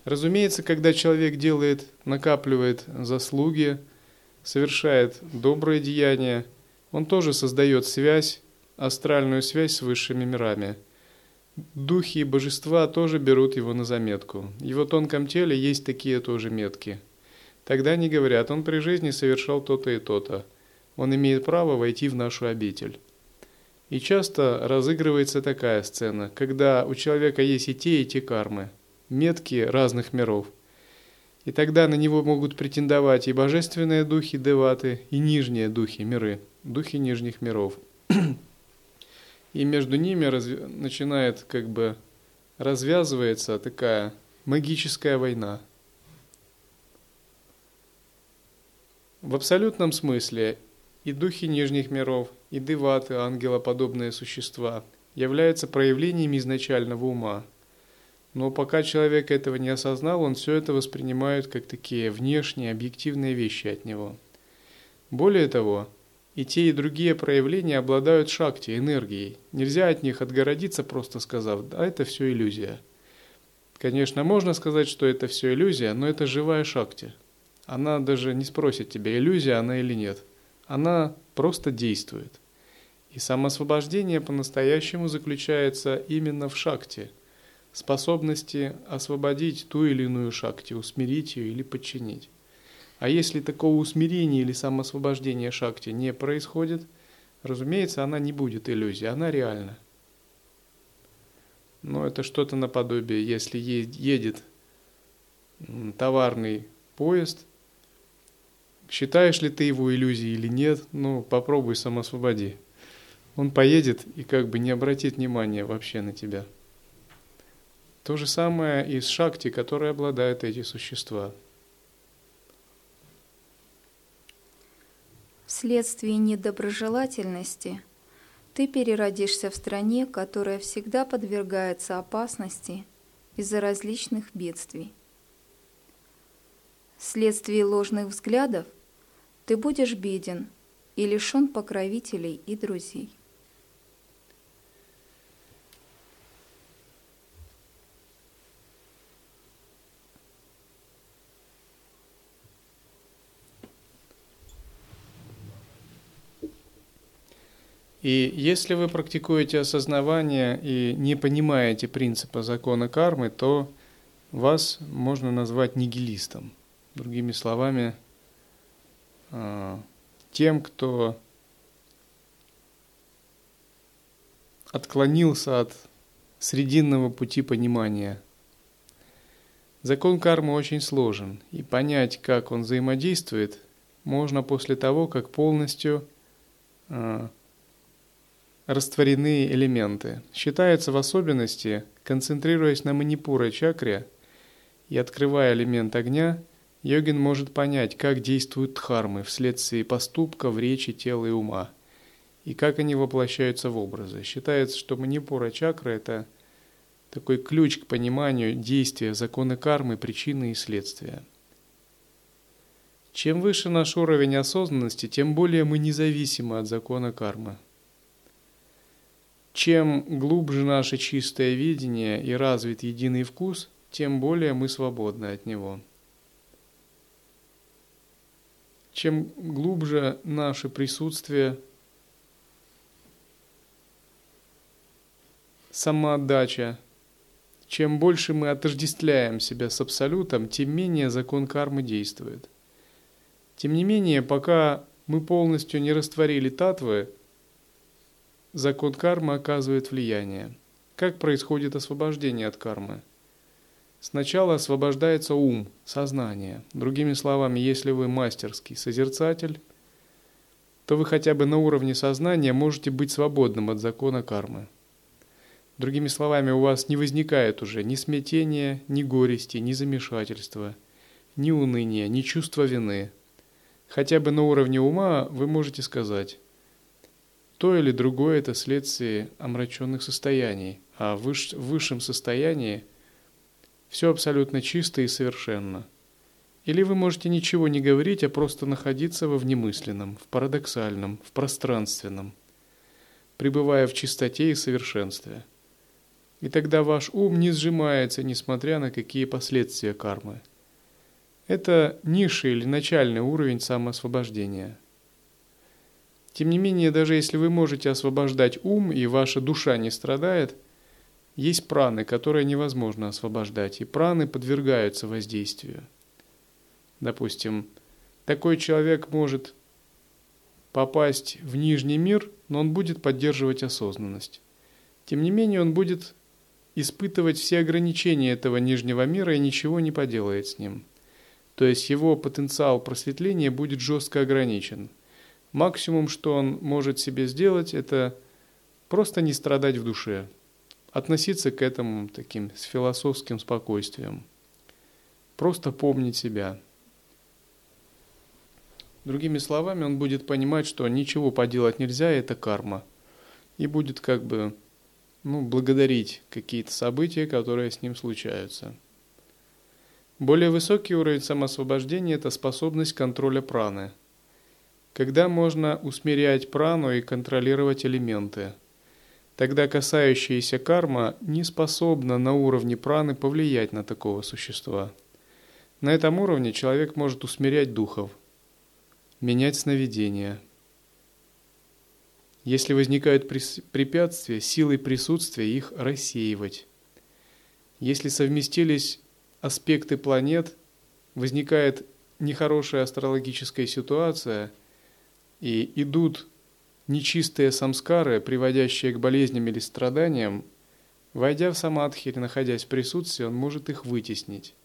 разумеется, когда человек делает, накапливает заслуги, совершает добрые деяния, он тоже создает связь, астральную связь с высшими мирами. Духи и божества тоже берут его на заметку. В его тонком теле есть такие тоже метки. Тогда они говорят, он при жизни совершал то-то и то-то он имеет право войти в нашу обитель. И часто разыгрывается такая сцена, когда у человека есть и те, и те кармы, метки разных миров. И тогда на него могут претендовать и божественные духи деваты, и нижние духи, миры, духи нижних миров. И между ними разв... начинает как бы развязывается такая магическая война. В абсолютном смысле и духи нижних миров, и деваты, ангелоподобные существа, являются проявлениями изначального ума. Но пока человек этого не осознал, он все это воспринимает как такие внешние, объективные вещи от него. Более того, и те, и другие проявления обладают шакти, энергией. Нельзя от них отгородиться, просто сказав, да, это все иллюзия. Конечно, можно сказать, что это все иллюзия, но это живая шакти. Она даже не спросит тебя, иллюзия она или нет – она просто действует. И самоосвобождение по-настоящему заключается именно в шакте, способности освободить ту или иную шакти, усмирить ее или подчинить. А если такого усмирения или самоосвобождения шакти не происходит, разумеется, она не будет иллюзией, она реальна. Но это что-то наподобие, если едет товарный поезд – Считаешь ли ты его иллюзией или нет, ну попробуй самосвободи. Он поедет и как бы не обратит внимания вообще на тебя. То же самое и с шакти, которой обладают эти существа. Вследствие недоброжелательности ты переродишься в стране, которая всегда подвергается опасности из-за различных бедствий. Вследствие ложных взглядов – ты будешь беден и лишен покровителей и друзей. И если вы практикуете осознавание и не понимаете принципа закона кармы, то вас можно назвать нигилистом. Другими словами, а, тем, кто отклонился от срединного пути понимания. Закон кармы очень сложен, и понять, как он взаимодействует, можно после того, как полностью растворены элементы. Считается в особенности, концентрируясь на манипура чакре и открывая элемент огня, йогин может понять, как действуют дхармы вследствие поступка в речи, тела и ума – и как они воплощаются в образы. Считается, что манипура чакра – это такой ключ к пониманию действия закона кармы, причины и следствия. Чем выше наш уровень осознанности, тем более мы независимы от закона кармы. Чем глубже наше чистое видение и развит единый вкус, тем более мы свободны от него. Чем глубже наше присутствие – самоотдача. Чем больше мы отождествляем себя с Абсолютом, тем менее закон кармы действует. Тем не менее, пока мы полностью не растворили татвы, закон кармы оказывает влияние. Как происходит освобождение от кармы? Сначала освобождается ум, сознание. Другими словами, если вы мастерский созерцатель, то вы хотя бы на уровне сознания можете быть свободным от закона кармы. Другими словами, у вас не возникает уже ни смятения, ни горести, ни замешательства, ни уныния, ни чувства вины. Хотя бы на уровне ума вы можете сказать, то или другое это следствие омраченных состояний, а в высшем состоянии все абсолютно чисто и совершенно. Или вы можете ничего не говорить, а просто находиться во внемысленном, в парадоксальном, в пространственном, пребывая в чистоте и совершенстве – и тогда ваш ум не сжимается, несмотря на какие последствия кармы. Это низший или начальный уровень самоосвобождения. Тем не менее, даже если вы можете освобождать ум, и ваша душа не страдает, есть праны, которые невозможно освобождать, и праны подвергаются воздействию. Допустим, такой человек может попасть в нижний мир, но он будет поддерживать осознанность. Тем не менее, он будет испытывать все ограничения этого нижнего мира и ничего не поделает с ним. То есть его потенциал просветления будет жестко ограничен. Максимум, что он может себе сделать, это просто не страдать в душе, относиться к этому таким с философским спокойствием, просто помнить себя. Другими словами, он будет понимать, что ничего поделать нельзя, это карма, и будет как бы ну, благодарить какие-то события, которые с ним случаются. Более высокий уровень самоосвобождения – это способность контроля праны. Когда можно усмирять прану и контролировать элементы. Тогда касающаяся карма не способна на уровне праны повлиять на такого существа. На этом уровне человек может усмирять духов, менять сновидения – если возникают препятствия, силой присутствия их рассеивать. Если совместились аспекты планет, возникает нехорошая астрологическая ситуация, и идут нечистые самскары, приводящие к болезням или страданиям, войдя в самадхи или находясь в присутствии, он может их вытеснить.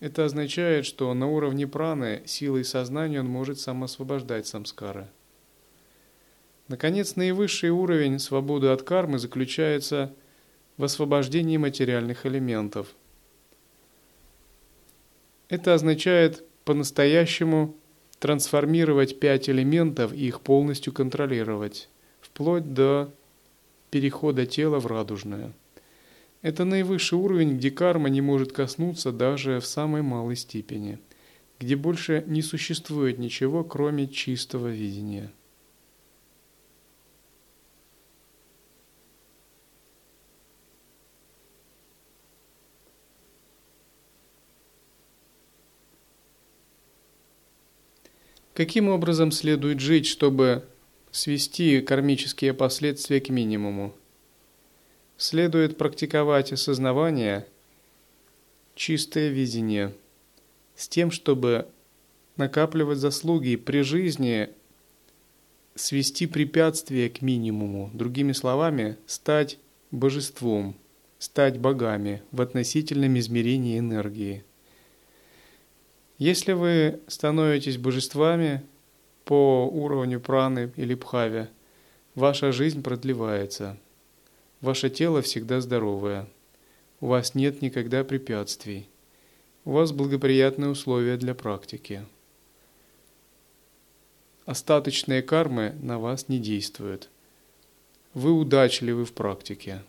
Это означает, что на уровне праны силой сознания он может самоосвобождать самскары – Наконец, наивысший уровень свободы от кармы заключается в освобождении материальных элементов. Это означает по-настоящему трансформировать пять элементов и их полностью контролировать, вплоть до перехода тела в радужное. Это наивысший уровень, где карма не может коснуться даже в самой малой степени, где больше не существует ничего, кроме чистого видения. Каким образом следует жить, чтобы свести кармические последствия к минимуму? Следует практиковать осознавание чистое видение с тем, чтобы накапливать заслуги и при жизни свести препятствия к минимуму, другими словами, стать божеством, стать богами в относительном измерении энергии. Если вы становитесь божествами по уровню праны или пхави, ваша жизнь продлевается, ваше тело всегда здоровое, у вас нет никогда препятствий, у вас благоприятные условия для практики остаточные кармы на вас не действуют. Вы удачливы в практике.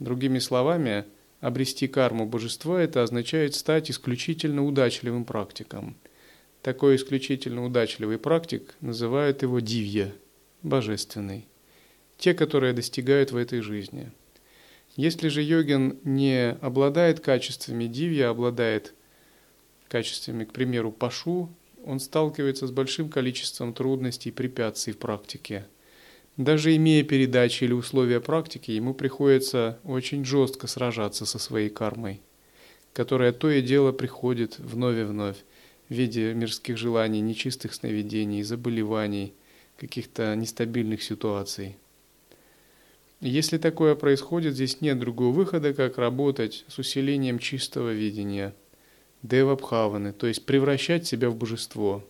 Другими словами, обрести карму божества – это означает стать исключительно удачливым практиком. Такой исключительно удачливый практик называют его дивья – божественный. Те, которые достигают в этой жизни. Если же йогин не обладает качествами дивья, а обладает качествами, к примеру, пашу, он сталкивается с большим количеством трудностей и препятствий в практике. Даже имея передачи или условия практики, ему приходится очень жестко сражаться со своей кармой, которая то и дело приходит вновь и вновь в виде мирских желаний, нечистых сновидений, заболеваний, каких-то нестабильных ситуаций. Если такое происходит, здесь нет другого выхода, как работать с усилением чистого видения – девабхаваны, то есть превращать себя в божество.